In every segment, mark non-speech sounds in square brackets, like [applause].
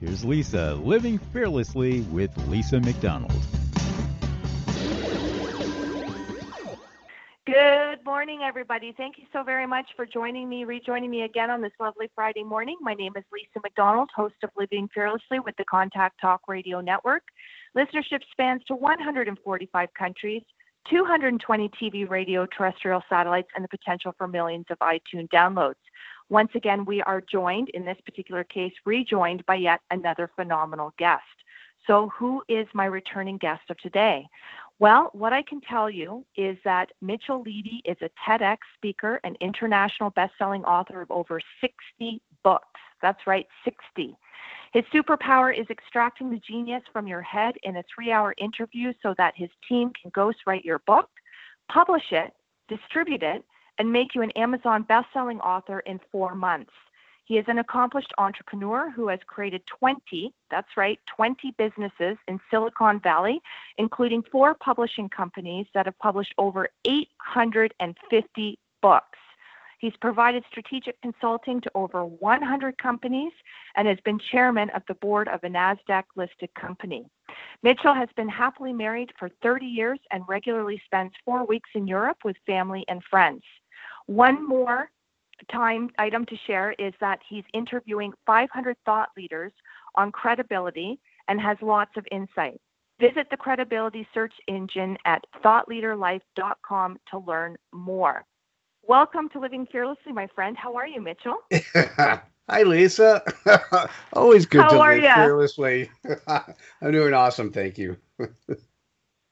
here's Lisa living fearlessly with Lisa McDonald. Good morning, everybody. Thank you so very much for joining me, rejoining me again on this lovely Friday morning. My name is Lisa McDonald, host of Living Fearlessly with the Contact Talk Radio Network. Listenership spans to 145 countries, 220 TV, radio, terrestrial satellites, and the potential for millions of iTunes downloads. Once again, we are joined, in this particular case, rejoined by yet another phenomenal guest. So, who is my returning guest of today? Well, what I can tell you is that Mitchell Levy is a TEDx speaker and international best-selling author of over 60 books. That's right, 60. His superpower is extracting the genius from your head in a three-hour interview so that his team can ghostwrite your book, publish it, distribute it, and make you an Amazon best-selling author in four months. He is an accomplished entrepreneur who has created 20, that's right, 20 businesses in Silicon Valley, including four publishing companies that have published over 850 books. He's provided strategic consulting to over 100 companies and has been chairman of the board of a NASDAQ listed company. Mitchell has been happily married for 30 years and regularly spends four weeks in Europe with family and friends. One more time item to share is that he's interviewing 500 thought leaders on credibility and has lots of insight. Visit the credibility search engine at thoughtleaderlife.com to learn more. Welcome to Living Fearlessly, my friend. How are you, Mitchell? [laughs] Hi, Lisa. [laughs] Always good How to are live ya? fearlessly. [laughs] I'm doing awesome, thank you.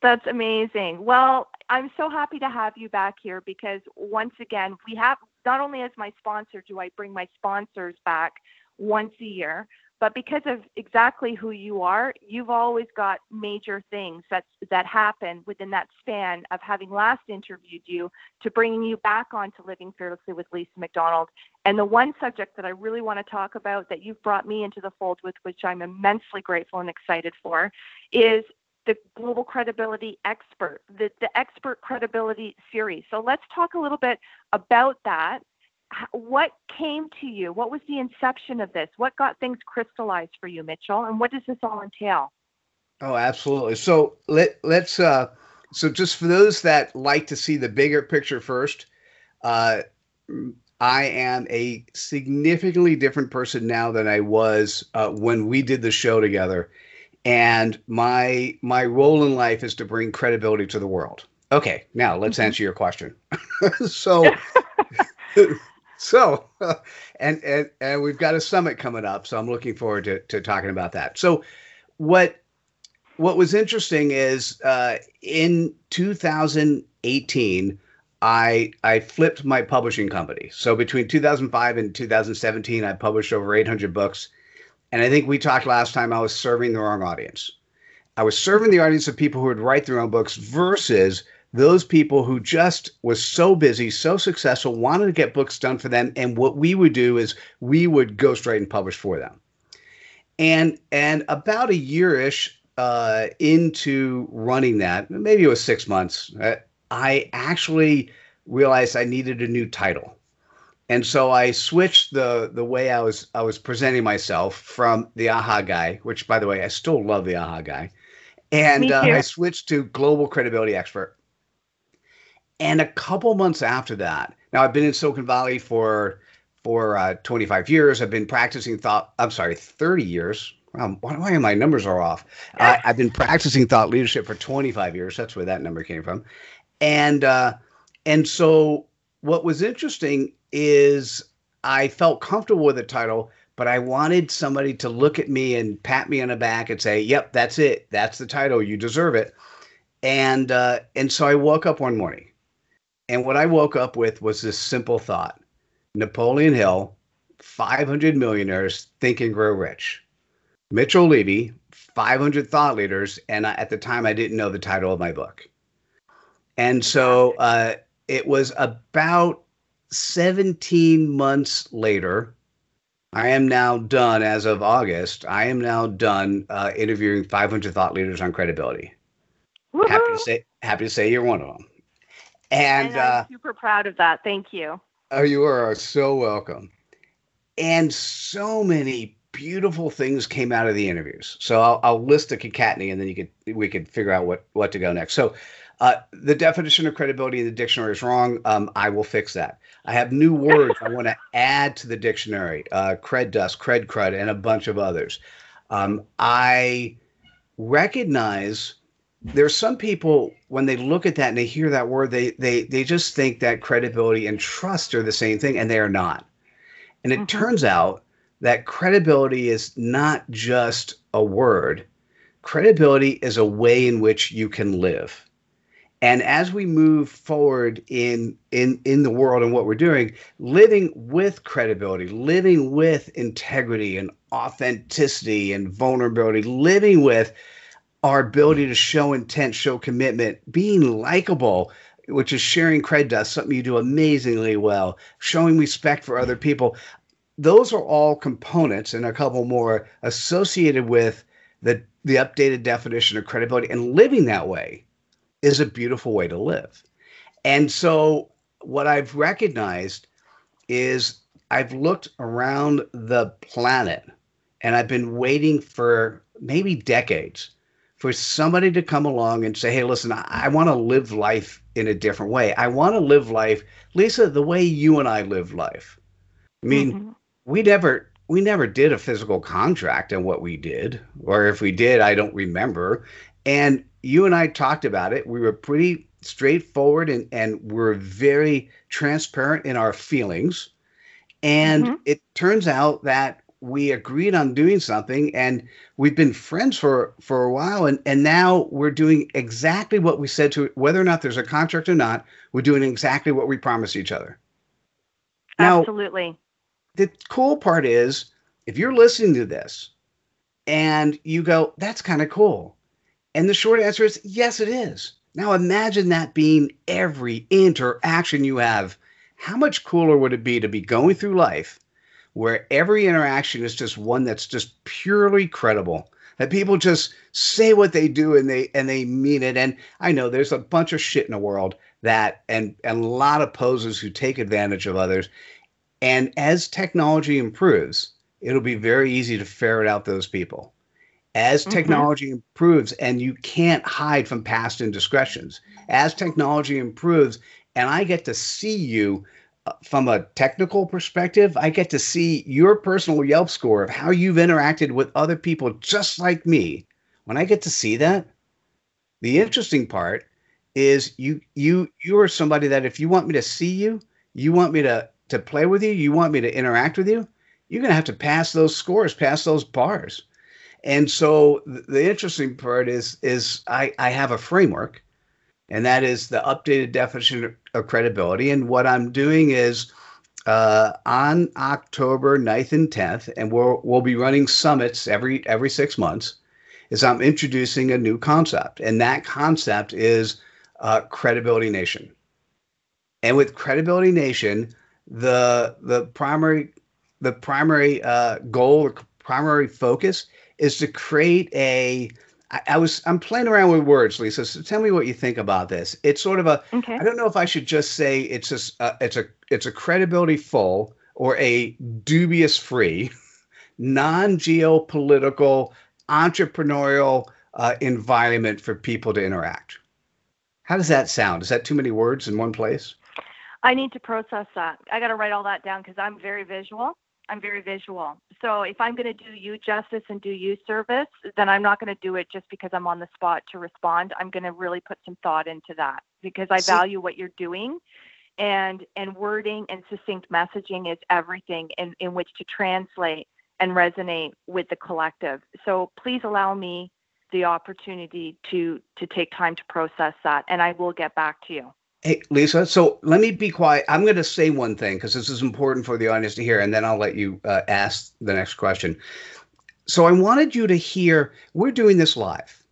That's amazing. Well, I'm so happy to have you back here because once again, we have not only as my sponsor do I bring my sponsors back once a year, but because of exactly who you are, you've always got major things that that happen within that span of having last interviewed you to bringing you back onto Living Fearlessly with Lisa McDonald. And the one subject that I really want to talk about that you've brought me into the fold with, which I'm immensely grateful and excited for, is the Global Credibility Expert, the, the Expert Credibility Series. So let's talk a little bit about that. What came to you? What was the inception of this? What got things crystallized for you, Mitchell? And what does this all entail? Oh, absolutely. So let let's uh so just for those that like to see the bigger picture first, uh I am a significantly different person now than I was uh, when we did the show together, and my my role in life is to bring credibility to the world. Okay, now let's Mhm. answer your question. [laughs] so, [laughs] so, and and and we've got a summit coming up, so I'm looking forward to to talking about that. So, what what was interesting is uh, in 2018 I I flipped my publishing company. So between 2005 and 2017 I published over 800 books and I think we talked last time I was serving the wrong audience. I was serving the audience of people who would write their own books versus those people who just was so busy, so successful, wanted to get books done for them and what we would do is we would ghostwrite and publish for them. And and about a yearish uh, into running that, maybe it was six months, uh, I actually realized I needed a new title. And so I switched the the way I was I was presenting myself from the AHA guy, which by the way I still love the AHA guy, and uh. I switched to global credibility expert. And a couple months after that, now I've been in Silicon Valley for for uh, 25 years. I've been practicing thought. I'm sorry, 30 years. Um, why, why my numbers are off? Uh, [laughs] I've been practicing thought leadership for 25 years. That's where that number came from. And uh, and so what was interesting is I felt comfortable with the title, but I wanted somebody to look at me and pat me on the back and say, "Yep, that's it. That's the title. You deserve it." And uh, and so I woke up one morning, and what I woke up with was this simple thought: Napoleon Hill, 500 millionaires think and grow rich. Mitchell Levy, 500 thought leaders, and I, at the time I didn't know the title of my book. And so uh, it was about 17 months later. I am now done as of August. I am now done uh, interviewing 500 thought leaders on credibility. Woo-hoo! Happy to say, happy to say you're one of them. And, and I'm uh, super proud of that. Thank you. Oh, you are so welcome. And so many beautiful things came out of the interviews. So I'll, I'll list the concatenating, and then you could we could figure out what what to go next. So uh, the definition of credibility in the dictionary is wrong. Um, I will fix that. I have new words I want to add to the dictionary: uh, cred dust, cred crud, and a bunch of others. Um, I recognize there's some people when they look at that and they hear that word, they they they just think that credibility and trust are the same thing, and they are not. And it mm-hmm. turns out that credibility is not just a word. Credibility is a way in which you can live. And as we move forward in in in the world and what we're doing, living with credibility, living with integrity and authenticity and vulnerability, living with our ability to show intent, show commitment, being likable, which is sharing cred dust, something you do amazingly well, showing respect for other people. Those are all components and a couple more associated with the the updated definition of credibility and living that way is a beautiful way to live. And so what I've recognized is I've looked around the planet and I've been waiting for maybe decades for somebody to come along and say, hey, listen, I, I want to live life in a different way. I want to live life, Lisa, the way you and I live life. I mean, mm-hmm. we never we never did a physical contract on what we did, or if we did, I don't remember. And you and I talked about it. We were pretty straightforward and, and we're very transparent in our feelings. And mm-hmm. it turns out that we agreed on doing something and we've been friends for for a while and and now we're doing exactly what we said to whether or not there's a contract or not we're doing exactly what we promised each other now, absolutely the cool part is if you're listening to this and you go that's kind of cool and the short answer is yes, it is. Now imagine that being every interaction you have. How much cooler would it be to be going through life where every interaction is just one that's just purely credible? That people just say what they do and they and they mean it. And I know there's a bunch of shit in the world that and and a lot of posers who take advantage of others. And as technology improves, it'll be very easy to ferret out those people as mm-hmm. technology mm-hmm. improves and you can't hide from past indiscretions as technology improves and i get to see you uh, from a technical perspective i get to see your personal yelp score of how you've interacted with other people just like me when i get to see that the interesting part is you you you are somebody that if you want me to see you you want me to to play with you you want me to interact with you you're going to have to pass those scores pass those bars and so the interesting part is is I, I have a framework, and that is the updated definition of credibility. And what I'm doing is uh, on October 9th and 10th, and we'll we'll be running summits every every six months. Is I'm introducing a new concept, and that concept is uh, Credibility Nation. And with Credibility Nation, the the primary the primary uh, goal or primary focus is to create a I, I was I'm playing around with words, Lisa. So tell me what you think about this. It's sort of a okay. I don't know if I should just say it's a uh, it's a it's a credibility full or a dubious free, [laughs] non geopolitical entrepreneurial uh, environment for people to interact. How does that sound? Is that too many words in one place? I need to process that. I got to write all that down because I'm very visual. I'm very visual. So if I'm going to do you justice and do you service, then I'm not going to do it just because I'm on the spot to respond. I'm going to really put some thought into that because I value what you're doing and and wording and succinct messaging is everything in, in which to translate and resonate with the collective. So please allow me the opportunity to to take time to process that and I will get back to you. Hey, Lisa, so let me be quiet. I'm going to say one thing because this is important for the audience to hear, and then I'll let you uh, ask the next question. So I wanted you to hear, we're doing this live,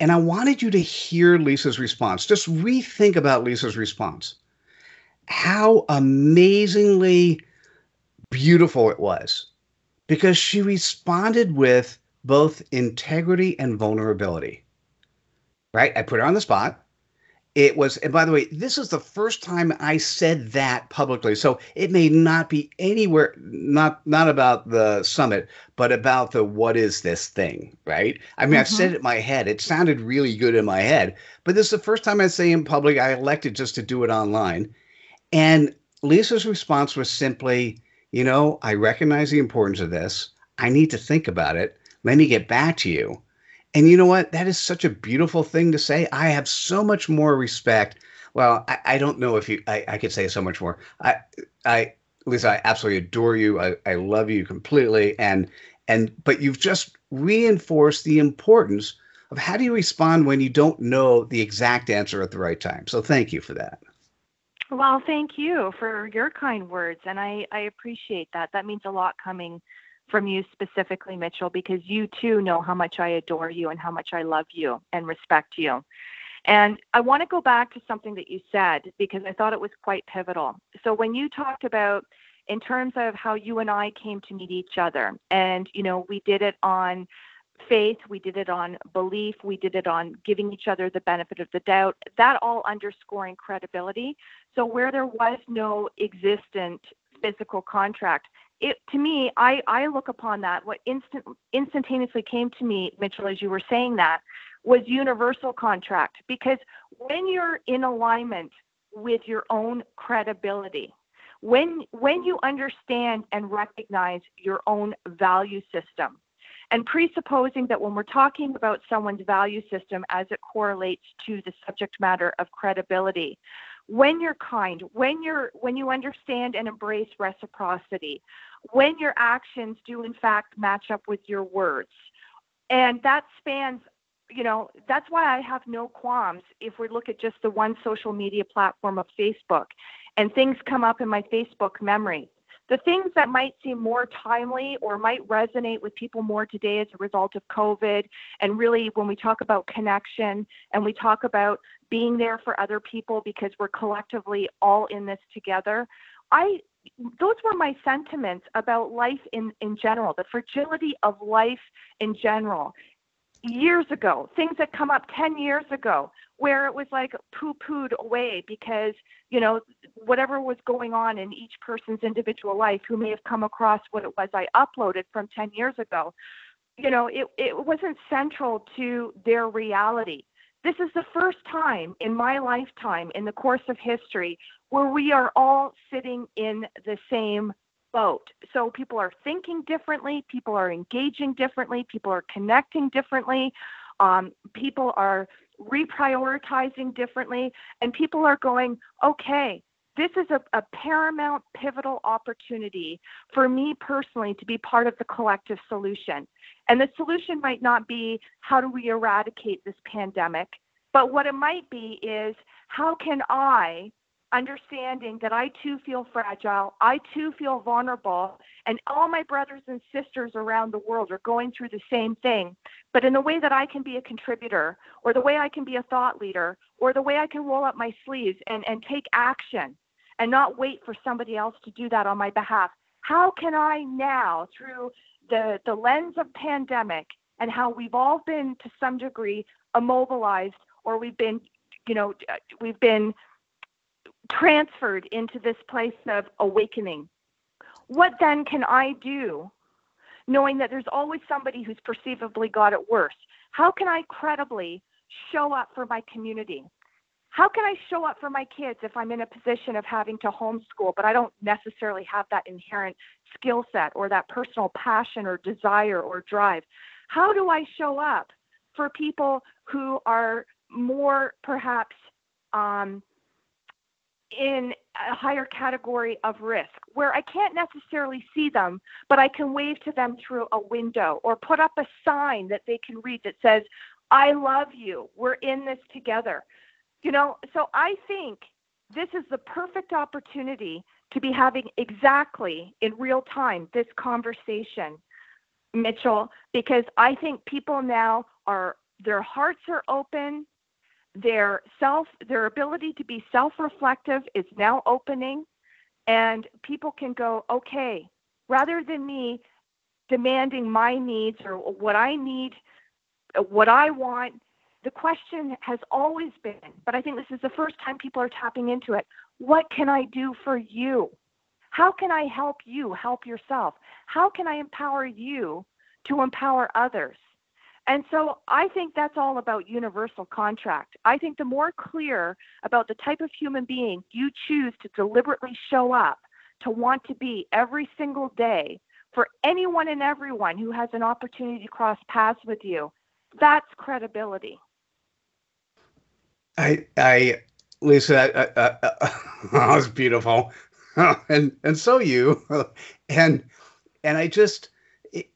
and I wanted you to hear Lisa's response. Just rethink about Lisa's response. How amazingly beautiful it was because she responded with both integrity and vulnerability. Right? I put her on the spot it was and by the way this is the first time i said that publicly so it may not be anywhere not not about the summit but about the what is this thing right? I mean mm-hmm. i've said it in my head. It sounded really good in my head but this is the first time i say in public i elected just to do it online and lisa's response was simply you know i recognize the importance of this. I need to think about it. Let me get back to you and you know what? That is such a beautiful thing to say. I have so much more respect. Well, I, I don't know if you, I, I could say so much more. I, I, Lisa, I absolutely adore you. I, I love you completely. And, and, but you've just reinforced the importance of how do you respond when you don't know the exact answer at the right time. So thank you for that. Well, thank you for your kind words. And I, I appreciate that. That means a lot coming from you specifically, Mitchell, because you too know how much I adore you and how much I love you and respect you. And I want to go back to something that you said because I thought it was quite pivotal. So when you talked about in terms of how you and I came to meet each other, and you know, we did it on faith, we did it on belief, we did it on giving each other the benefit of the doubt, that all underscoring credibility. So where there was no existent physical contract, it to me, I, I look upon that. What instant instantaneously came to me, Mitchell, as you were saying that, was universal contract. Because when you're in alignment with your own credibility, when when you understand and recognize your own value system, and presupposing that when we're talking about someone's value system as it correlates to the subject matter of credibility, when you're kind, when you're when you understand and embrace reciprocity, when your actions do in fact match up with your words. And that spans, you know, that's why I have no qualms if we look at just the one social media platform of Facebook and things come up in my Facebook memory. The things that might seem more timely or might resonate with people more today as a result of COVID, and really when we talk about connection and we talk about being there for other people because we're collectively all in this together, I those were my sentiments about life in, in general, the fragility of life in general. Years ago, things that come up 10 years ago, where it was like poo pooed away because, you know, whatever was going on in each person's individual life who may have come across what it was I uploaded from 10 years ago, you know, it, it wasn't central to their reality. This is the first time in my lifetime, in the course of history, where we are all sitting in the same boat. So people are thinking differently, people are engaging differently, people are connecting differently, um, people are reprioritizing differently, and people are going, okay, this is a, a, paramount, pivotal opportunity for me personally to be part of the collective solution. And the solution might not be how do we eradicate this pandemic, but what it might be is how can I, understanding that I too feel fragile, I too feel vulnerable, and all my brothers and sisters around the world are going through the same thing, but in the way that I can be a contributor, or the way I can be a thought leader, or the way I can roll up my sleeves and, and take action and not wait for somebody else to do that on my behalf. How can I now, through the, the lens of pandemic and how we've all been to some degree immobilized or we've been, you know, we've been transferred into this place of awakening. What then can I do knowing that there's always somebody who's perceivably got it worse? How can I credibly show up for my community? how can I show up for my kids if I'm in a position of having to homeschool, but I don't necessarily have that inherent skill set or that personal passion or desire or drive? How do I show up for people who are more perhaps um, in a higher category of risk where I can't necessarily see them, but I can wave to them through a window or put up a sign that they can read that says, I love you. We're in this together. You know, so I think this is the perfect opportunity to be having exactly in real time this conversation, Mitchell, because I think people now are, their hearts are open their self their ability to be self-reflective is now opening and people can go okay rather than me demanding my needs or what i need what i want the question has always been but i think this is the first time people are tapping into it what can i do for you? How can i help you help yourself? How can i empower you to empower others and so I think that's all about universal contract. I think the more clear about the type of human being you choose to deliberately show up to want to be every single day for anyone and everyone who has an opportunity to cross paths with you, that's credibility. I, I, Lisa, I, I, I, [laughs] that was beautiful, [laughs] and and so you, [laughs] and and I just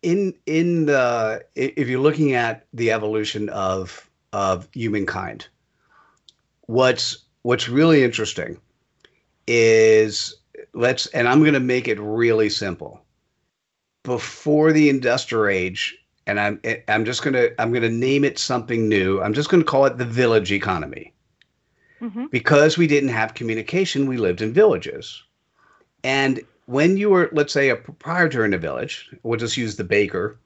in in the if you're looking at the evolution of of humankind, what's what's really interesting is let's and I'm going to make it really simple. Before the industrial age, and I'm I'm just going to I'm going to name it something new. I'm just going to call it the village economy. Mm-hmm. Because we didn't have communication, we lived in villages. And when you were, let's say, a proprietor in a village, we'll just use the baker.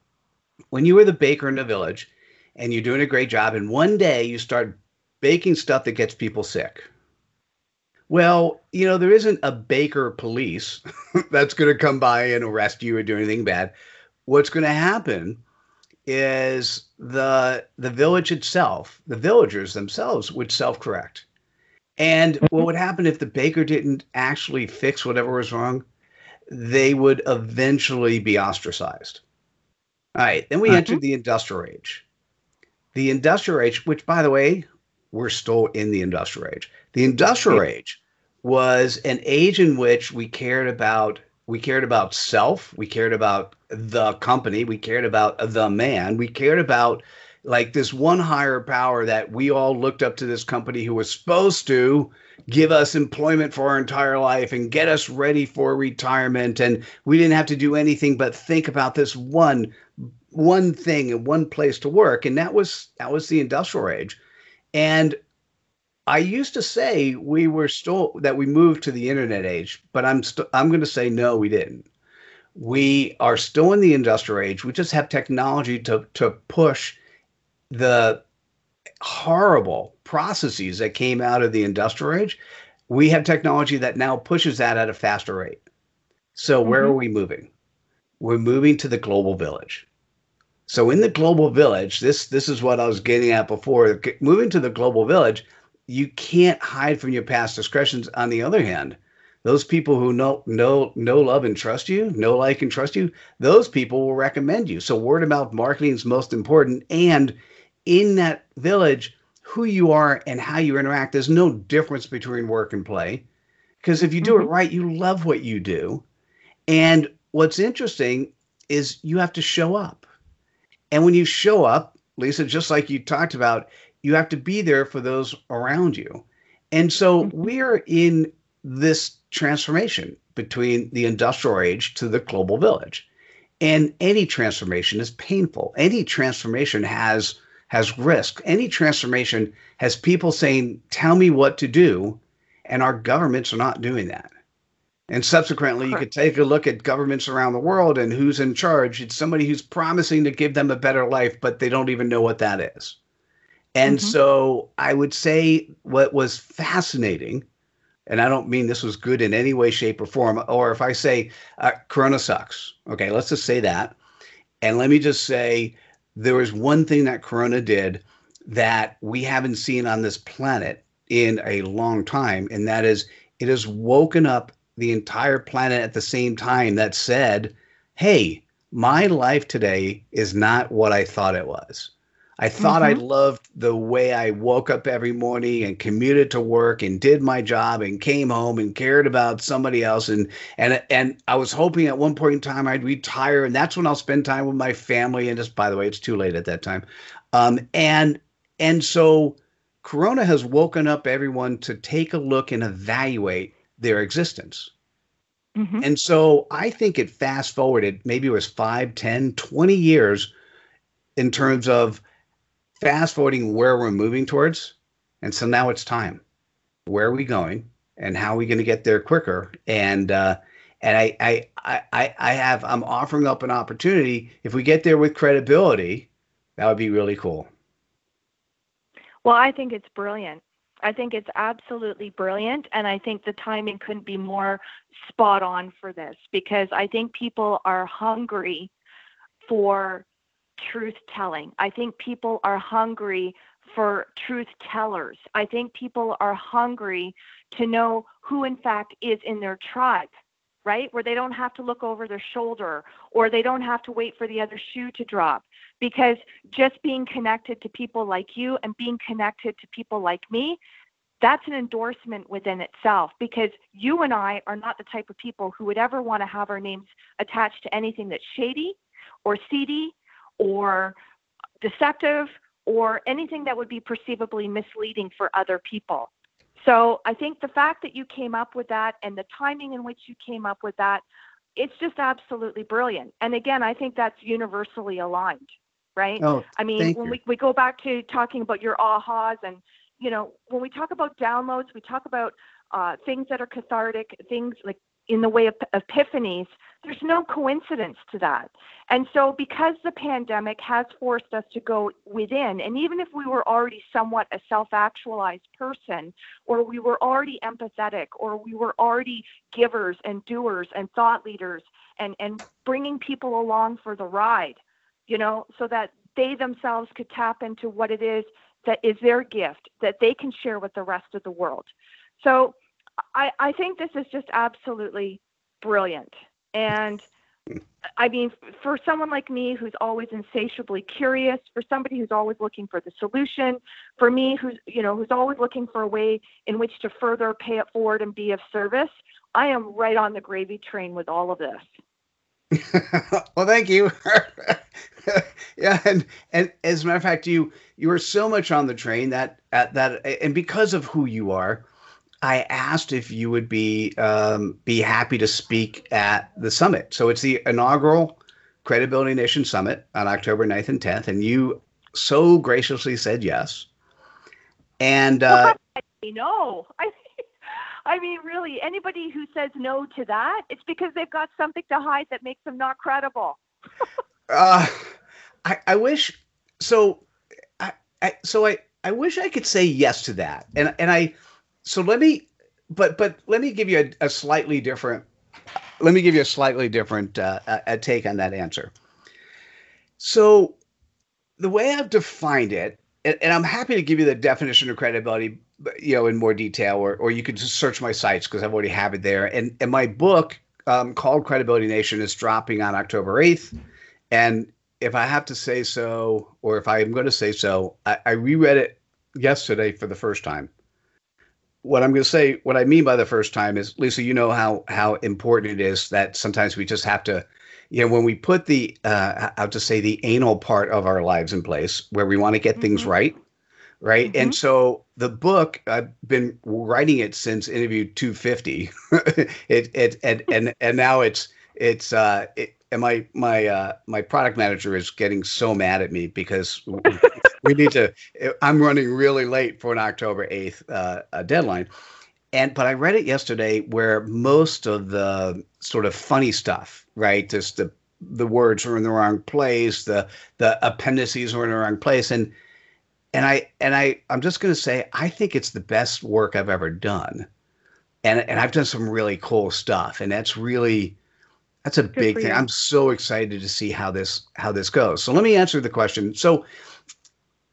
When you were the baker in a village and you're doing a great job, and one day you start baking stuff that gets people sick. Well, you know, there isn't a baker police [laughs] that's going to come by and arrest you or do anything bad. What's going to happen is the the village itself, the villagers themselves would self-correct. And what would happen if the baker didn't actually fix whatever was wrong? They would eventually be ostracized. All right, then we uh-huh. entered the industrial age. The industrial age, which by the way, we're still in the industrial age. The industrial age was an age in which we cared about we cared about self, we cared about the company, we cared about the man, we cared about like this one higher power that we all looked up to this company who was supposed to give us employment for our entire life and get us ready for retirement. And we didn't have to do anything but think about this one one thing and one place to work. And that was that was the industrial age. And i used to say we were still that we moved to the internet age but i'm st- i'm going to say no we didn't. We are still in the industrial age. We just have technology to to push the horrible processes that came out of the industrial age, we have technology that now pushes that at a faster rate. So mm-hmm. where are we moving? We're moving to the global village. So in the global village, this this is what I was getting at before. Moving to the global village, you can't hide from your past discretions. On the other hand, those people who know know know love and trust you, know like and trust you, those people will recommend you. So word of mouth marketing is most important. And in that village, who you are and how you interact. There's no difference between work and play. Because if you do mm-hmm. it right, you love what you do. And what's interesting is you have to show up. And when you show up, Lisa, just like you talked about, you have to be there for those around you. And so mm-hmm. we're in this transformation between the industrial age to the global village. And any transformation is painful. Any transformation has has risk. Any transformation has people saying, tell me what to do. And our governments are not doing that. And subsequently, you could take a look at governments around the world and who's in charge. It's somebody who's promising to give them a better life, but they don't even know what that is. And mm-hmm. so I would say what was fascinating, and I don't mean this was good in any way, shape, or form, or if I say uh, Corona sucks, okay, let's just say that. And let me just say there was one thing that Corona did that we haven't seen on this planet in a long time, and that is it has woken up the entire planet at the same time that said, hey, my life today is not what I thought it was. I thought mm-hmm. I loved the way I woke up every morning and commuted to work and did my job and came home and cared about somebody else and and and I was hoping at one point in time I'd retire and that's when I'll spend time with my family and just by the way it's too late at that time. Um, and and so Corona has woken up everyone to take a look and evaluate their existence. Mm-hmm. And so I think it fast forwarded, maybe it was 5, 10, 20 years in terms of fast forwarding where we're moving towards. And so now it's time. Where are we going? And how are we going to get there quicker? And uh, and I, I I I have I'm offering up an opportunity. If we get there with credibility, that would be really cool. Well, I think it's brilliant. I think it's absolutely brilliant. And I think the timing couldn't be more spot on for this because I think people are hungry for truth telling. I think people are hungry for truth tellers. I think people are hungry to know who, in fact, is in their tribe, right? Where they don't have to look over their shoulder or they don't have to wait for the other shoe to drop. Because just being connected to people like you and being connected to people like me, that's an endorsement within itself because you and I are not the type of people who would ever want to have our names attached to anything that's shady or seedy or deceptive or anything that would be perceivably misleading for other people. So I think the fact that you came up with that and the timing in which you came up with that, it's just absolutely brilliant. And again, I think that's universally aligned, right? Oh, I mean, when you. we, we go back to talking about your ahas and, you know, when we talk about downloads, we talk about uh, things that are cathartic, things like in the way of epiphanies, there's no coincidence to that. And so, because the pandemic has forced us to go within, and even if we were already somewhat a self actualized person, or we were already empathetic, or we were already givers and doers and thought leaders, and, and bringing people along for the ride, you know, so that they themselves could tap into what it is that is their gift that they can share with the rest of the world. So, I, I think this is just absolutely brilliant. And I mean, for someone like me who's always insatiably curious, for somebody who's always looking for the solution, for me who's you know who's always looking for a way in which to further pay it forward and be of service, I am right on the gravy train with all of this. [laughs] well, thank you. [laughs] yeah, and and as a matter of fact, you you are so much on the train that at that and because of who you are, I asked if you would be um, be happy to speak at the summit. So it's the inaugural Credibility Nation Summit on October 9th and 10th, and you so graciously said yes. And uh, no, I, I mean, really, anybody who says no to that, it's because they've got something to hide that makes them not credible. [laughs] uh, I, I wish so. I, I so I I wish I could say yes to that, and and I so let me but but let me give you a, a slightly different let me give you a slightly different uh, a, a take on that answer. So the way i've defined it and, and, i'm happy to give you the definition of credibility you know in more detail or, or you could just search my sites because i've already have it there. And and my book um, called credibility nation is dropping on october 8th and if i have to say so or if i'm going to say so I, I reread it yesterday for the first time what I'm going to say, what I mean by the first time is, Lisa, you know how how important it is that sometimes we just have to, you know, when we put the, uh, how to say, the anal part of our lives in place, where we want to get mm-hmm. things right, right, mm-hmm. and so the book, I've been writing it since interview 250, [laughs] it it and and and now it's it's uh, it, and my my uh, my product manager is getting so mad at me because we need to. I'm running really late for an October 8th uh, deadline. And but I read it yesterday where most of the sort of funny stuff, right? Just the the words are in the wrong place, the the appendices are in the wrong place, and and I and I I'm just going to say I think it's the best work I've ever done, and and I've done some really cool stuff, and that's really that's a Good big thing. You. I'm so excited to see how this how this goes. So let me answer the question. So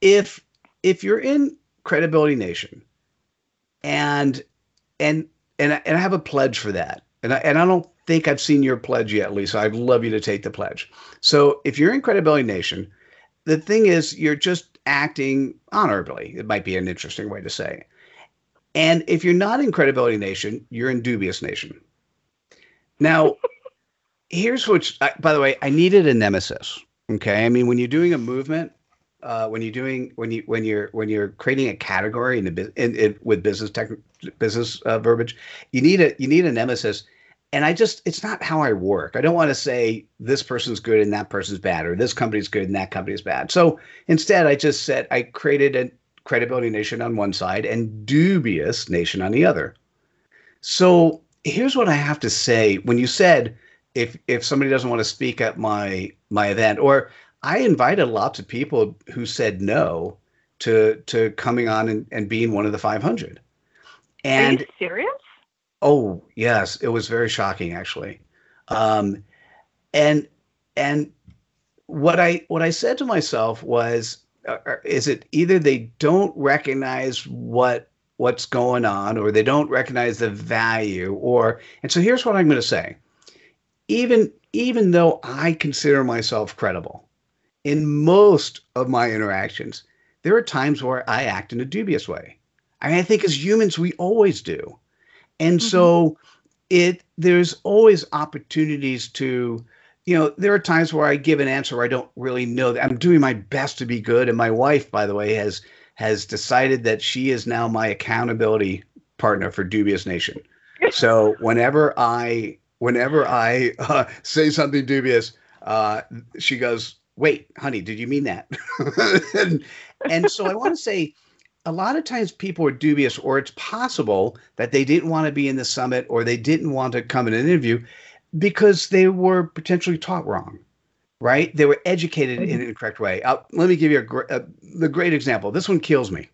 if if you're in Credibility Nation, and and and and I have a pledge for that, and I, and I don't think I've seen your pledge yet, Lisa. I'd love you to take the pledge. So if you're in Credibility Nation, the thing is, you're just acting honorably. It might be an interesting way to say. And if you're not in Credibility Nation, you're in Dubious Nation. Now, [laughs] here's what, by the way, I needed a nemesis. Okay. I mean, when you're doing a movement, uh, when you're doing when you when you're when you're creating a category in the in, in, with business tech business uh, verbiage, you need a you need a nemesis. And I just it's not how I work. I don't want to say this person's good and that person's bad, or this company's good and that company's bad. So instead, I just said I created a credibility nation on one side and dubious nation on the other. So here's what I have to say. When you said if if somebody doesn't want to speak at my my event, or I invited lots of people who said no to to coming on and, and being one of the 500. And Are you serious? Oh yes, it was very shocking actually. Um, and and what I what I said to myself was, uh, uh is it either they don't recognize what what's going on, or they don't recognize the value, or and so here's what I'm going to say even even though I consider myself credible in most of my interactions, there are times where I act in a dubious way. I, mean, I think as humans we always do. And mm-hmm. so it there's always opportunities to you know, there are times where I give an answer where I don't really know that I'm doing my best to be good. And my wife, by the way, has has decided that she is now my accountability partner for Dubious Nation. [laughs] So whenever I whenever I [laughs] uh, say something dubious, uh, she goes, "Wait, honey, did you mean that?" [laughs] and, and so I want to say, a lot of times people are dubious, or it's possible that they didn't want to be in the summit, or they didn't want to come in an interview because they were potentially taught wrong. Right? They were educated mm-hmm. in an incorrect way. I'll, let me give you a, a, the great example. This one kills me.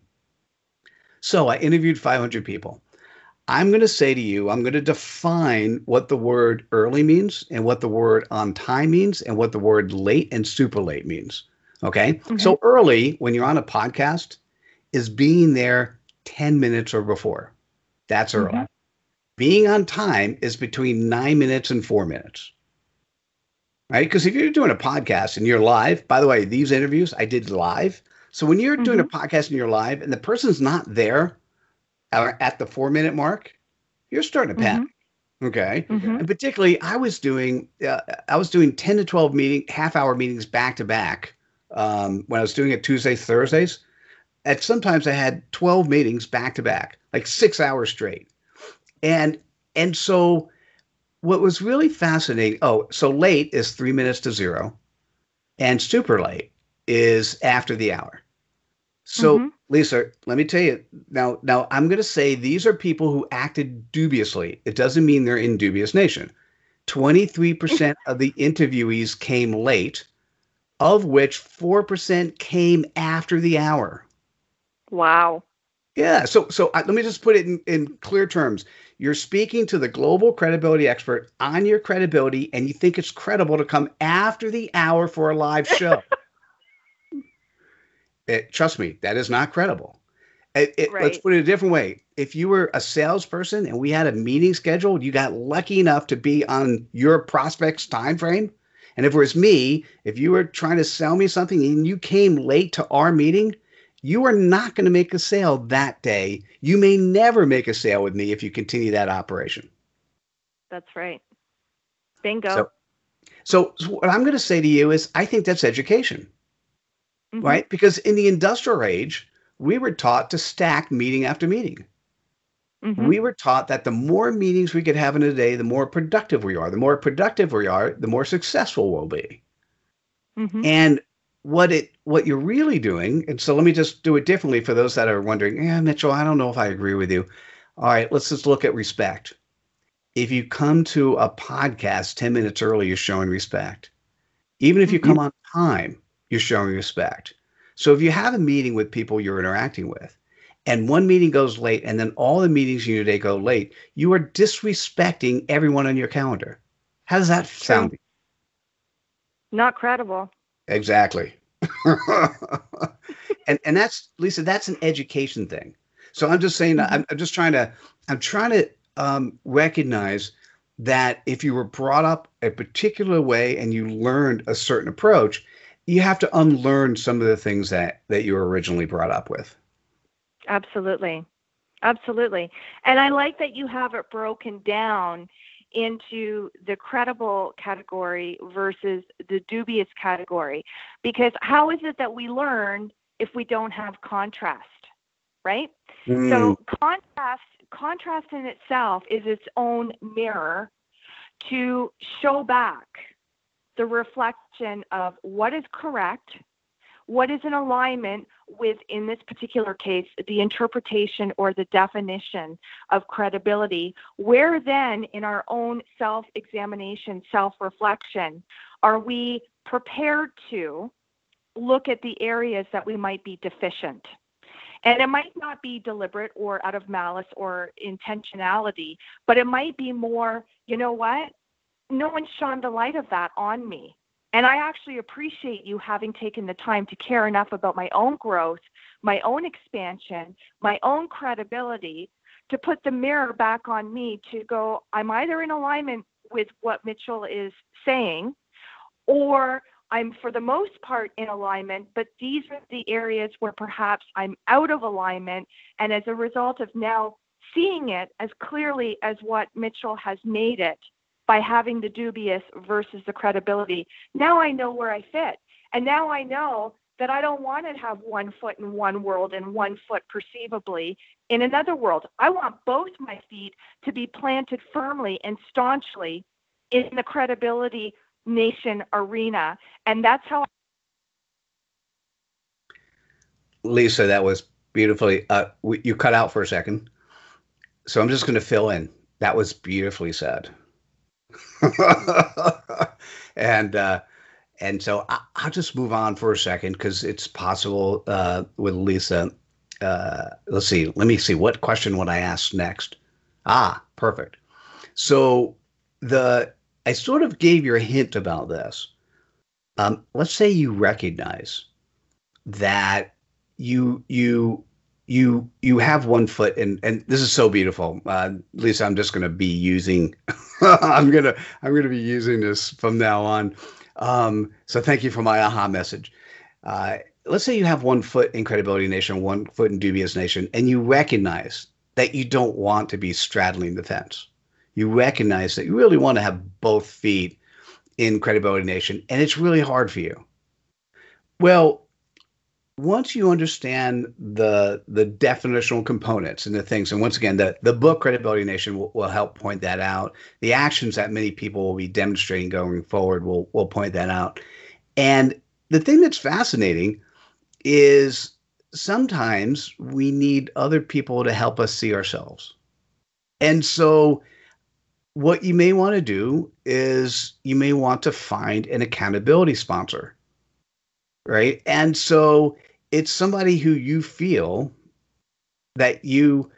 So I interviewed 500 people. I'm going to say to you, I'm going to define what the word early means and what the word on time means and what the word late and super late means. Okay? okay. So early, when you're on a podcast, is being there 10 minutes or before. That's early. Mm-hmm. Being on time is between nine minutes and four minutes. Right? Because if you're doing a podcast and you're live, by the way, these interviews I did live. So when you're mm-hmm. doing a mm-hmm. podcast and you're live and the person's not there at the four minute mark, you're starting to panic. Mm-hmm. Okay. Mm-hmm. And particularly, I was doing uh, I was doing ten to twelve meeting half hour meetings back to back um, when I was doing it Tuesdays Thursdays. At sometimes I had twelve meetings back to back, like six hours straight. And and so what was really fascinating. Oh, so late is three minutes to zero, and super late is after the hour. So, mm-hmm. Lisa, let me tell you now. Now, I'm going to say these are people who acted dubiously. It doesn't mean they're in dubious nation. 23% of the interviewees came late, of which 4% came after the hour. Wow. Yeah. So, so uh, let me just put it in, in clear terms. You're speaking to the global credibility expert on your credibility, and you think it's credible to come after the hour for a live show. [laughs] It, trust me, that is not credible. It, it, right. Let's put it a different way. If you were a salesperson and we had a meeting scheduled, you got lucky enough to be on your prospect's time frame. And if it was me, if you were trying to sell me something and you came late to our meeting, you are not going to make a sale that day. You may never make a sale with me if you continue that operation. That's right. Bingo. So, so, so what I'm going to say to you is I think that's education mm-hmm. right? Because in the industrial age, we were taught to stack meeting after meeting. Mm-hmm. We were taught that the more meetings we could have in a day, the more productive we are. The more productive we are, the more successful we'll be. Mm-hmm. And what it what you're really doing, and so let me just do it differently for those that are wondering, yeah, Mitchell, I don't know if I agree with you. All right, let's just look at respect. If you come to a podcast 10 minutes early, you're showing respect. Even if you mm-hmm. come on time, you're showing respect. So if you have a meeting with people you're interacting with, and one meeting goes late, and then all the meetings in your day go late, you are disrespecting everyone on your calendar. How does that sound? Not credible. Exactly. [laughs] and and that's Lisa. That's an education thing. So I'm just saying. I'm, I'm, just trying to. I'm trying to um, recognize that if you were brought up a particular way and you learned a certain approach, you have to unlearn some of the things that that you were originally brought up with. Absolutely. Absolutely. And I like that you have it broken down into the credible category versus the dubious category. Because how is it that we learn if we don't have contrast, right? Mm. So contrast contrast in itself is its own mirror to show back the reflection of what is correct, what is in alignment with, in this particular case, the interpretation or the definition of credibility, where then in our own self examination, self reflection, are we prepared to look at the areas that we might be deficient? And it might not be deliberate or out of malice or intentionality, but it might be more, you know what? No one shone the light of that on me. And I actually appreciate you having taken the time to care enough about my own growth, my own expansion, my own credibility to put the mirror back on me to go, I'm either in alignment with what Mitchell is saying, or I'm for the most part in alignment, but these are the areas where perhaps I'm out of alignment. And as a result of now seeing it as clearly as what Mitchell has made it, by having the dubious versus the credibility. Now I know where I fit. And now I know that I don't want to have one foot in one world and one foot perceivably in another world. I want both my feet to be planted firmly and staunchly in the credibility nation arena. And that's how. I- Lisa, that was beautifully. Uh, you cut out for a second. So I'm just going to fill in. That was beautifully said. [laughs] and uh, and so I, will just move on for a second because it's possible uh, with Lisa. Uh, let's see. Let me see. What question would I ask next? Ah, perfect. So the I sort of gave you a hint about this. Um, let's say you recognize that you you you you have one foot and and this is so beautiful. Uh lisa i'm just going to be using [laughs] i'm going to i'm going to be using this from now on. Um so thank you for my aha message. Uh let's say you have one foot in credibility nation one foot in dubious nation and you recognize that you don't want to be straddling the fence. You recognize that you really want to have both feet in credibility nation and it's really hard for you. Well once you understand the the definitional components and the things, and once again, the, the book Credibility Nation will, will help point that out. The actions that many people will be demonstrating going forward will will point that out. And the thing that's fascinating is sometimes we need other people to help us see ourselves. And so what you may want to do is you may want to find an accountability sponsor right? And so it's somebody who you feel that you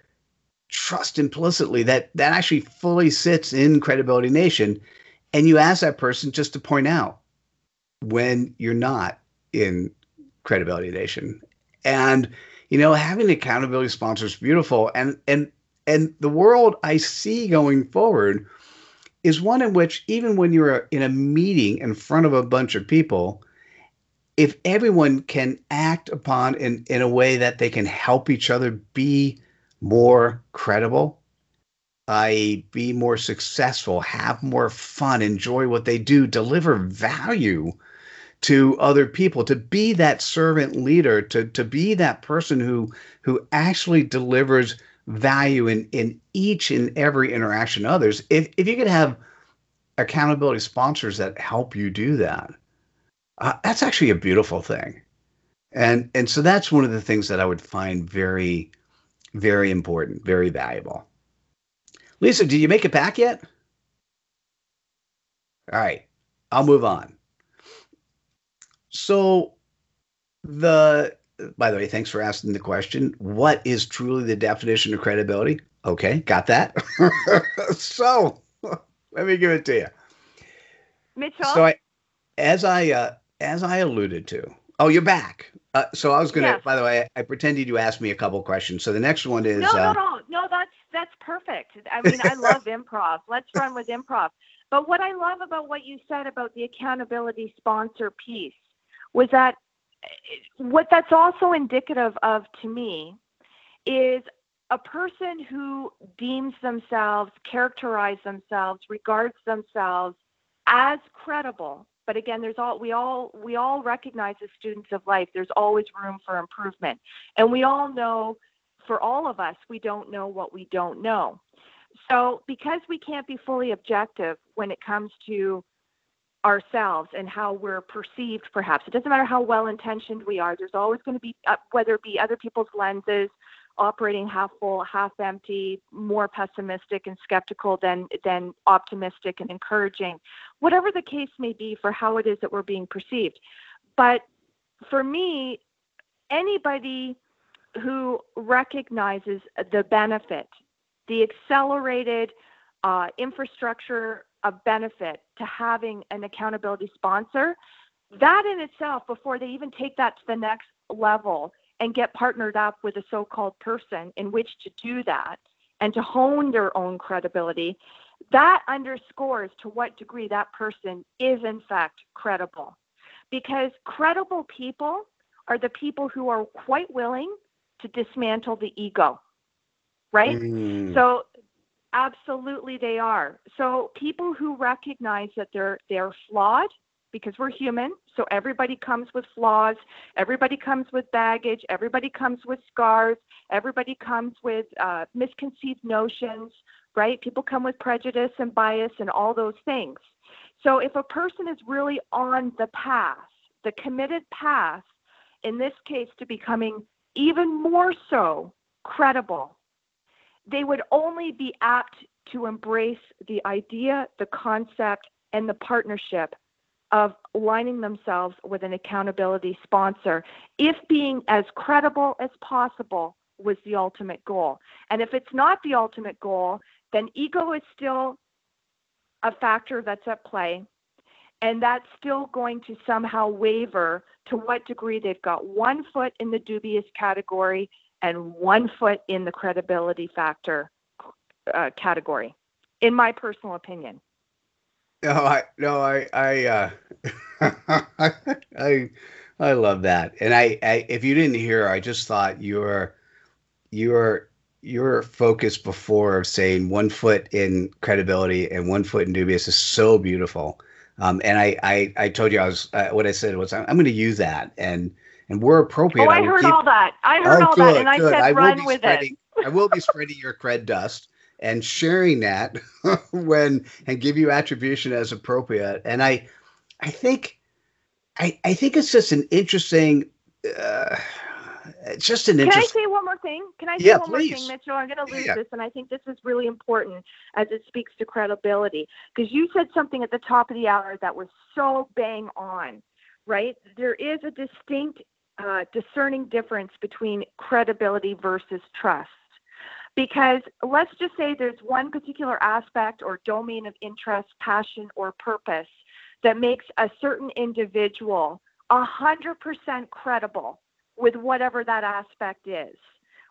trust implicitly that that actually fully sits in credibility nation and you ask that person just to point out when you're not in credibility nation. And you know having an accountability sponsors is beautiful. And and and the world i see going forward is one in which even when you're in a meeting in front of a bunch of people if everyone can act upon in, in a way that they can help each other be more credible, i.e., be more successful, have more fun, enjoy what they do, deliver value to other people, to be that servant leader, to, to be that person who who actually delivers value in, in each and every interaction others. If if you could have accountability sponsors that help you do that, uh, that's actually a beautiful thing. And and so that's one of the things that i would find very very important very valuable. Lisa did you make it back yet? All right i'll move on. So the by the way thanks for asking the question. What is truly the definition of credibility? Okay got that. [laughs] So [laughs] let me give it to you. Mitchell? So i as i uh, as I alluded to, oh, you're back. Uh, so I was gonna. Yes. By the way, I, I, pretended you asked me a couple questions. So the next one is. No, no, uh, no, no. That's that's perfect. I mean, I love [laughs] improv. Let's run with improv. But what I love about what you said about the accountability sponsor piece was that what that's also indicative of to me is a person who deems themselves, characterize themselves, regards themselves as credible. But again, there's all we all we all recognize as students of life. There's always room for improvement, and we all know, for all of us, we don't know what we don't know. So because we can't be fully objective when it comes to ourselves and how we're perceived perhaps it doesn't matter how well intentioned we are there's always going to be uh, whether it be other people's lenses operating half full half empty more pessimistic and skeptical than than optimistic and encouraging. Whatever the case may be for how it is that we're being perceived. But for me anybody who recognizes the benefit the accelerated uh, infrastructure of benefit to having an accountability sponsor, that in itself, before they even take that to the next level and get partnered up with a so called person in which to do that and to hone their own credibility, that underscores to what degree that person is in fact credible. Because credible people are the people who are quite willing to dismantle the ego right? Mm. So absolutely they are. So people who recognize that they're they're flawed because we're human. So everybody comes with flaws, everybody comes with baggage, everybody comes with scars, everybody comes with uh, misconceived notions, right? People come with prejudice and bias and all those things. So if a person is really on the path, the committed path, in this case to becoming even more so credible they would only be apt to embrace the idea, the concept, and the partnership of aligning themselves with an accountability sponsor if being as credible as possible was the ultimate goal. And if it's not the ultimate goal, then ego is still a factor that's at play. And that's still going to somehow waver to what degree they've got one foot in the dubious category and one foot in the credibility factor uh, category, in my personal opinion. No, I no, I I uh, [laughs] I I love that, and I, I if you didn't hear, I just thought your your your focus before of saying one foot in credibility and one foot in dubious is so beautiful. Um, and I, I, I told you I was uh, what I said was I'm, I'm going to use that, and and we're appropriate. Oh, I, I heard keep, all that. I heard oh, all good, that, and I said I run with it. I will be [laughs] spreading your cred dust and sharing that [laughs] when and give you attribution as appropriate. And I, I think, I, I think it's just an interesting. Uh, it's just an interesting. Can I say one more thing? Can I say yeah, one please. more thing, Mitchell? I'm going to lose yeah. this, and I think this is really important as it speaks to credibility. Because you said something at the top of the hour that was so bang on, right? There is a distinct uh, discerning difference between credibility versus trust. Because let's just say there's one particular aspect or domain of interest, passion, or purpose that makes a certain individual 100% credible with whatever that aspect is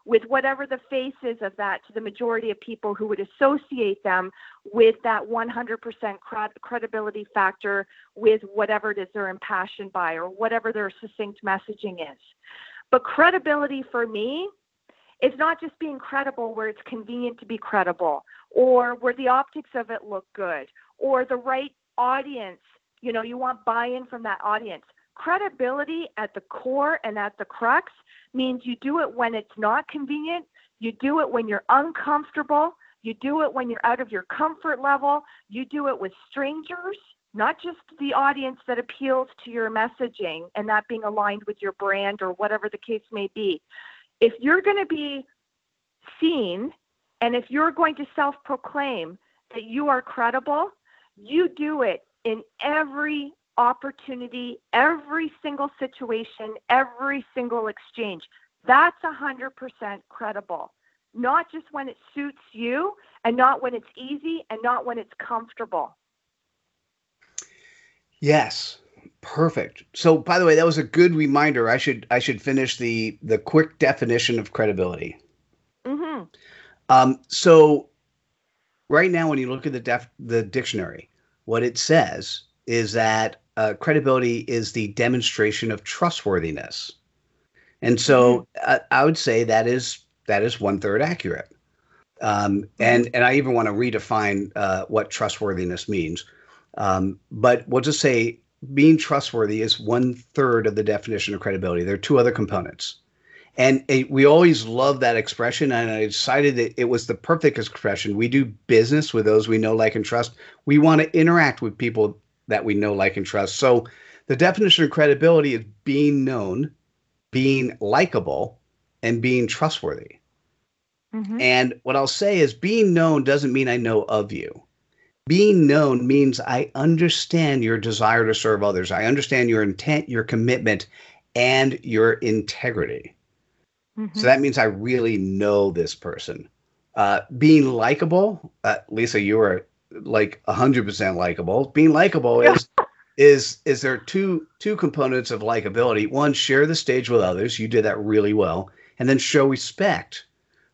with whatever the face is of that to the majority of people who would associate them with that 100% credibility factor with whatever it is they're impassioned by or whatever their succinct messaging is. But credibility for me is not just being credible where it's convenient to be credible or where the optics of it look good or the right audience. You know, you want buy in from that audience. Credibility at the core and at the crux means you do it when it's not convenient, you do it when you're uncomfortable, you do it when you're out of your comfort level, you do it with strangers, not just the audience that appeals to your messaging and that being aligned with your brand or whatever the case may be. If you're going to be seen and if you're going to self proclaim that you are credible, you do it in every opportunity, every single situation, every single exchange. That's 100% credible. Not just when it suits you and not when it's easy and not when it's comfortable. Yes. Perfect. So by the way, that was a good reminder. I should I should finish the the quick definition of credibility. Mm-hmm. Um, so right now when you look at the def the dictionary, what it says is that uh, credibility is the demonstration of trustworthiness. And so mm-hmm. uh, I would say that is that is one third accurate. Um, mm-hmm. and and I even want to redefine uh, what trustworthiness means. Um, but we'll just say being trustworthy is one third of the definition of credibility. There are two other components. And it, we always love that expression. And I decided that it was the perfect expression. We do business with those we know, like, and trust. We want to interact with people that we know, like, and trust. So the definition of credibility is being known, being likable, and being trustworthy. Mm-hmm. And what I'll say is being known doesn't mean I know of you being known means I understand your desire to serve others. I understand your intent, your commitment, and your integrity. Mm-hmm. So that means I really know this person. Uh, being likable, uh, Lisa, you are like hundred percent likable. Being likable is is is there two two components of likability. One, share the stage with others. You did that really well, and then show respect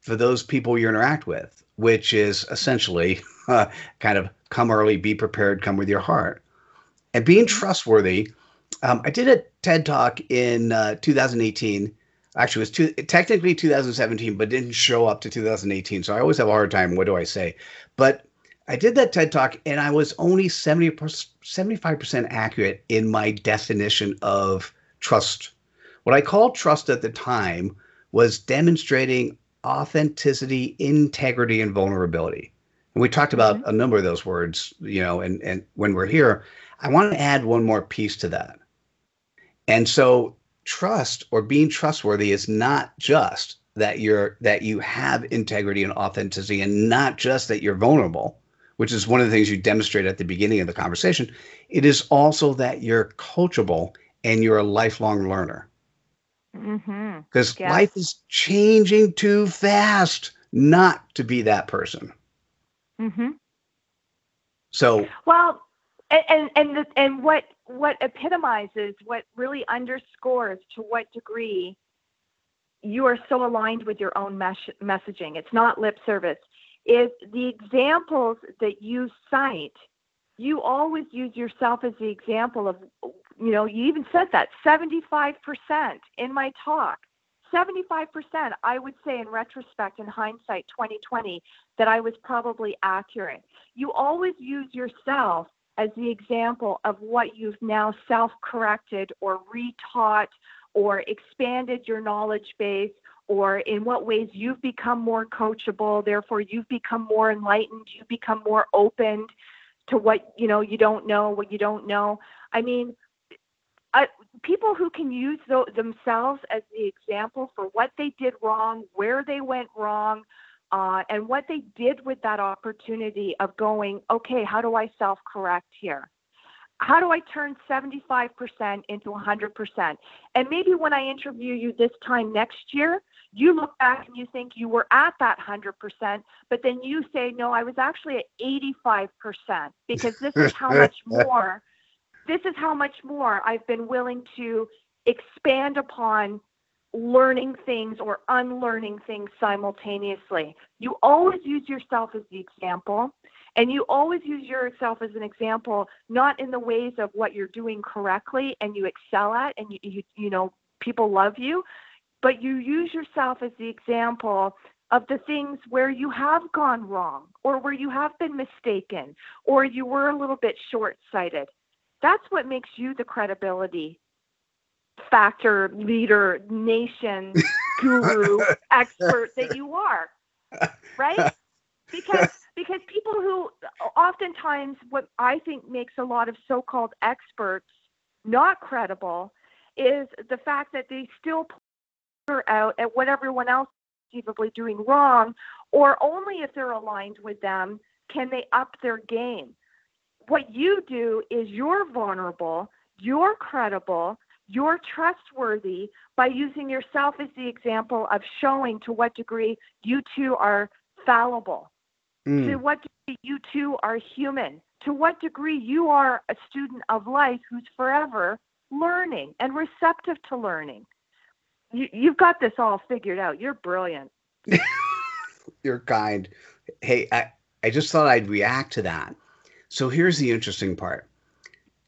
for those people you interact with, which is essentially uh, [laughs] kind of come early, be prepared, come with your heart. And being mm-hmm. trustworthy, um, I did a TED talk in uh, 2018. Actually, it was two, technically 2017, but didn't show up to 2018. So I always have a hard time. What do I say? But I did that TED talk, and I was only 70 75% accurate in my definition of trust. What I called trust at the time was demonstrating authenticity, integrity, and vulnerability. And we talked about mm-hmm. a number of those words, you know, and, and when we're here, I want to add one more piece to that. And so trust or being trustworthy is not just that you're that you have integrity and authenticity and not just that you're vulnerable, which is one of the things you demonstrate at the beginning of the conversation. It is also that you're coachable and you're a lifelong learner. Because mm-hmm. yes. life is changing too fast not to be that person. Mm-hmm. So well, and and and, the, and what what epitomizes, what really underscores to what degree you are so aligned with your own mes- messaging. It's not lip service. Is the examples that you cite. You always use yourself as the example of, you know, you even said that 75% in my talk 75%, I would say in retrospect, in hindsight, 2020, that I was probably accurate. You always use yourself as the example of what you've now self corrected or retaught or expanded your knowledge base or in what ways you've become more coachable therefore you've become more enlightened you've become more open to what you know you don't know what you don't know i mean uh, people who can use th- themselves as the example for what they did wrong, where they went wrong, uh, and what they did with that opportunity of going, okay, how do I self correct here? How do I turn 75% into 100%? And maybe when I interview you this time next year, you look back and you think you were at that 100%, but then you say, no, I was actually at 85% because this is how [laughs] much more this is how much more I've been willing to expand upon learning things or unlearning things simultaneously. You always use yourself as the example, and you always use yourself as an example, not in the ways of what you're doing correctly and you excel at, and you, you, you know people love you, but you use yourself as the example of the things where you have gone wrong or where you have been mistaken or you were a little bit short sighted. That's what makes you the credibility factor, leader, nation, [laughs] guru, [laughs] expert that you are. Right? Because because people who oftentimes what I think makes a lot of so-called experts not credible is the fact that they still point out at what everyone else is conceivably doing wrong, or only if they're aligned with them can they up their game what you do is you're vulnerable, you're credible, you're trustworthy by using yourself as the example of showing to what degree you two are fallible, mm. to what degree you two are human, to what degree you are a student of life who's forever learning and receptive to learning. You, you've got this all figured out. You're brilliant. [laughs] You're kind. Hey, I, I just thought I'd react to that so here's the interesting part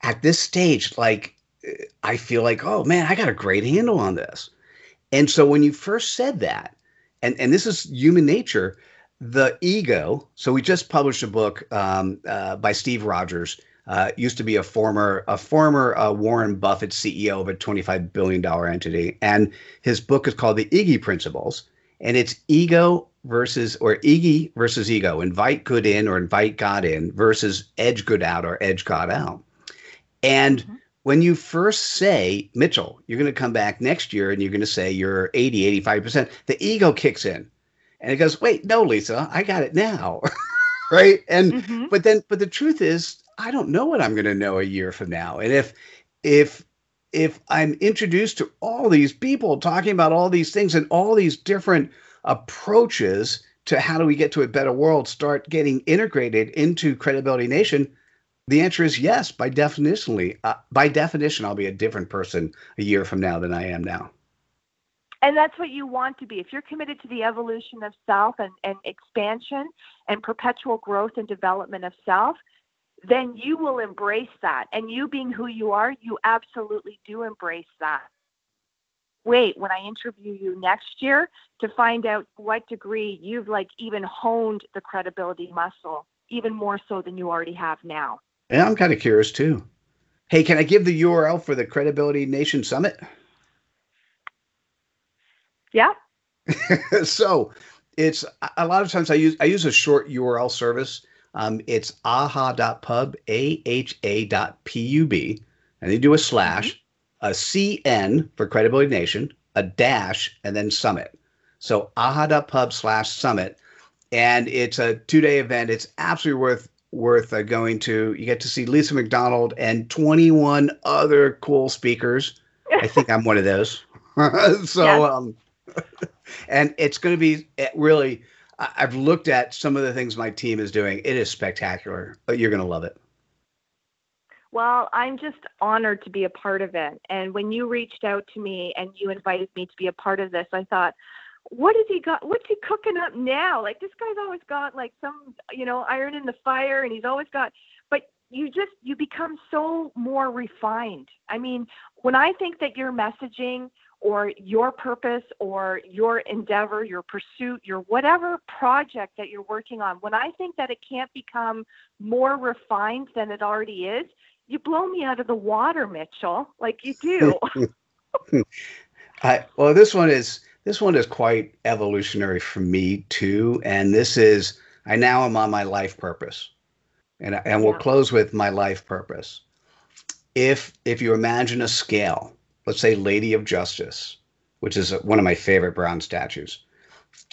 at this stage, like I feel like, oh man, I got a great handle on this. And so when you first said that, and, and this is human nature, the ego. So we just published a book um, uh, by Steve Rogers. Uh, used to be a former a former uh, Warren Buffett CEO of a 25 billion dollar entity, and his book is called The Iggy Principles, and it's ego versus or Iggy versus ego, invite good in or invite God in versus edge good out or edge God out. And mm-hmm. when you first say, Mitchell, you're going to come back next year and you're going to say you're 80, 85%, the ego kicks in. And it goes, wait, no, Lisa, I got it now. [laughs] right. And, mm-hmm. but then, but the truth is, I don't know what I'm going to know a year from now. And if, if, if I'm introduced to all these people talking about all these things and all these different approaches to how do we get to a better world start getting integrated into Credibility Nation, the answer is yes. By definitionally, uh, by definition, I'll be a different person a year from now than I am now. And that's what you want to be. If you're committed to the evolution of self and, and expansion and perpetual growth and development of self, then you will embrace that. And you being who you are, you absolutely do embrace that. Wait, when I interview you next year to find out what degree you've like even honed the credibility muscle, even more so than you already have now. Yeah, I'm kind of curious too. Hey, can I give the URL for the Credibility Nation Summit? Yeah. [laughs] so it's a lot of times I use I use a short URL service. Um, it's aha.pub, A-H-A dot P-U-B, and you do a slash, mm-hmm. a CN for Credibility Nation, a dash, and then summit. So aha.pub slash summit. And it's a two-day event. It's absolutely worth worth uh, going to. You get to see Lisa McDonald and 21 other cool speakers. I think I'm one of those. [laughs] so, um, [laughs] and it's going to be eh, really. I've looked at some of the things my team is doing. It is spectacular. You're going to love it. Well, I'm just honored to be a part of it. And when you reached out to me and you invited me to be a part of this, I thought, what has he got? What's he cooking up now? Like this guy's always got like some, you know, iron in the fire, and he's always got. But you just you become so more refined. I mean, when I think that your messaging or your purpose or your endeavor, your pursuit, your whatever project that you're working on, when I think that it can't become more refined than it already is, you blow me out of the water, Mitchell, like you do. [laughs] I, well, this one is this one is quite evolutionary for me too, and this is I now am on my life purpose, and and we'll close with my life purpose. If if you imagine a scale, let's say Lady of Justice, which is one of my favorite bronze statues,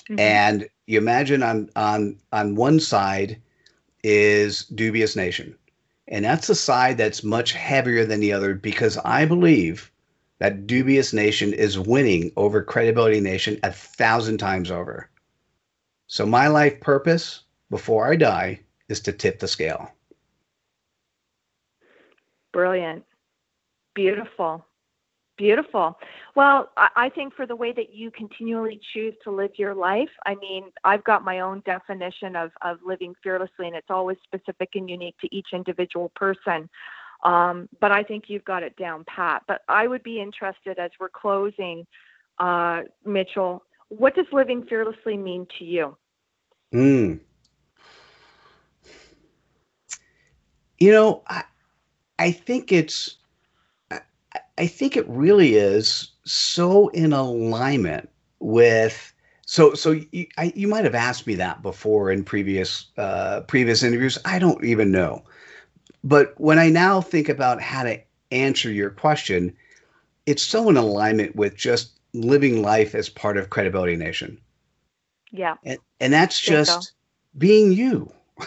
mm-hmm. and you imagine on on on one side is Dubious Nation, and that's the side that's much heavier than the other because I believe that dubious nation is winning over credibility nation a thousand times over. So my life purpose before I die is to tip the scale. Brilliant. Beautiful. Beautiful. Well, I think for the way that you continually choose to live your life, I mean, I've got my own definition of, of living fearlessly, and it's always specific and unique to each individual person. Um, but I think you've got it down pat. But I would be interested as we're closing, uh, Mitchell, what does living fearlessly mean to you? Hmm. You know, I, I think it's, I, think it really is so in alignment with so so you, I, you might have asked me that before in previous uh, previous interviews. I don't even know. But when I now think about how to answer your question, it's so in alignment with just living life as part of Credibility Nation. Yeah. And, and that's just being you. [laughs]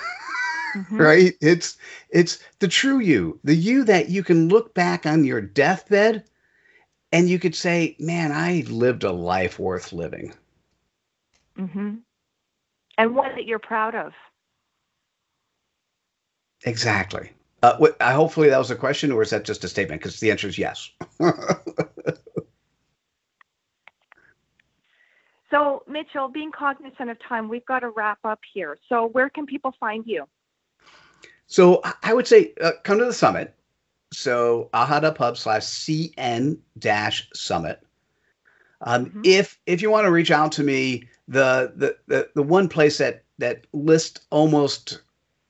Mm-hmm. right? It's it's the true you, the you that you can look back on your deathbed and you could say, "Man, I lived a life worth living." Mm-hmm. And one that you're proud of. Exactly. Uh, I, hopefully that was a question, or is that just a statement? Because the answer is yes. [laughs] so, Mitchell, being cognizant of time, we've got to wrap up here. So, where can people find you? So, I would say uh, come to the summit. So aha.pub slash cn dash summit. Um, Mhm. If if you want to reach out to me, the, the the the one place that that lists almost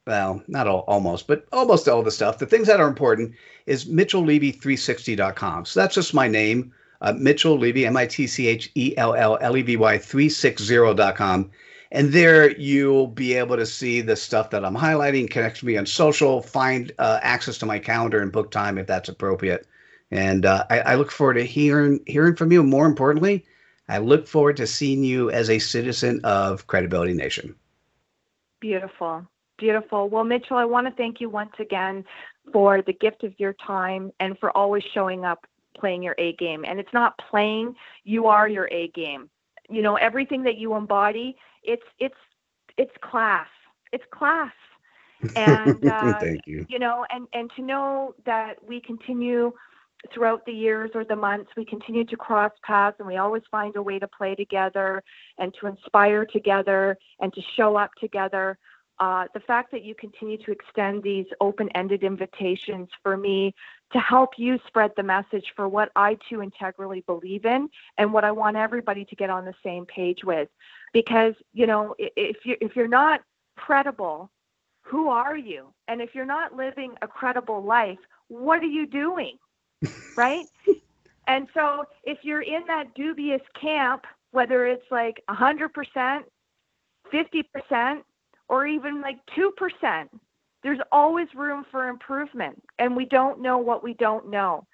well, not all, almost, but almost all the stuff, the things that are important is mitchelllevy360.com. So that's just my name, uh, Mitchell Levy, M I T C H E L L L E V Y 360.com. And there you'll be able to see the stuff that I'm highlighting, connect to me on social, find uh, access to my calendar and book time if that's appropriate. And uh, I, I look forward to hearing hearing from you. More importantly, I look forward to seeing you as a citizen of Credibility Nation. Beautiful. Beautiful. Well, Mitchell, I want to thank you once again for the gift of your time and for always showing up playing your A game. And it's not playing, you are your A game. You know, everything that you embody, it's it's it's class. It's class. [laughs] And uh, Thank you. you know and and to know that we continue throughout the years or the months we continue to cross paths and we always find a way to play together and to inspire together and to show up together uh, the fact that you continue to extend these open-ended invitations for me to help you spread the message for what I too integrally believe in and what I want everybody to get on the same page with because you know if you if you're not credible who are you? And if you're not living a credible life, what are you doing? [laughs] right? And so if you're in that dubious camp, whether it's like 100%, 50%, or even like 2%, there's always room for improvement. And we don't know what we don't know.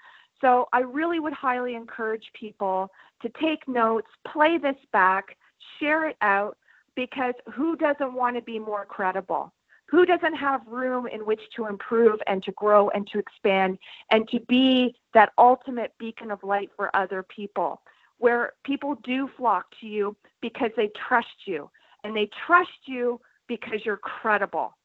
So I really would highly encourage people to take notes, play this back, share it out, because who doesn't want to be more credible? who doesn't have room in which to improve and to grow and to expand and to be that ultimate beacon of light for other people where people do flock to you because they trust you and they trust you because you're credible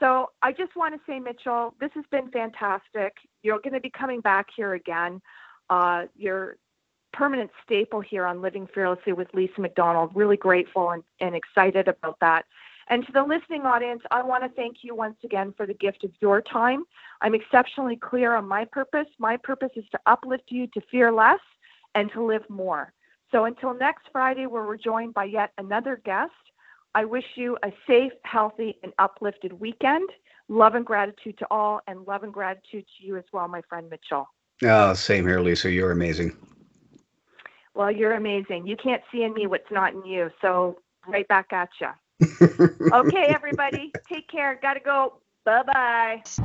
so i just want to say mitchell this has been fantastic you're going to be coming back here again uh, you're permanent staple here on living fearlessly with lisa mcdonald really grateful and, and excited about that and to the listening audience, I want to thank you once again for the gift of your time. I'm exceptionally clear on my purpose. My purpose is to uplift you to fear less and to live more. So until next Friday, where we're joined by yet another guest, I wish you a safe, healthy, and uplifted weekend. Love and gratitude to all, and love and gratitude to you as well, my friend Mitchell. Oh, same here, Lisa. You're amazing. Well, you're amazing. You can't see in me what's not in you. So, right back at you. [laughs] Okay, everybody, take care. Gotta go. Bye bye.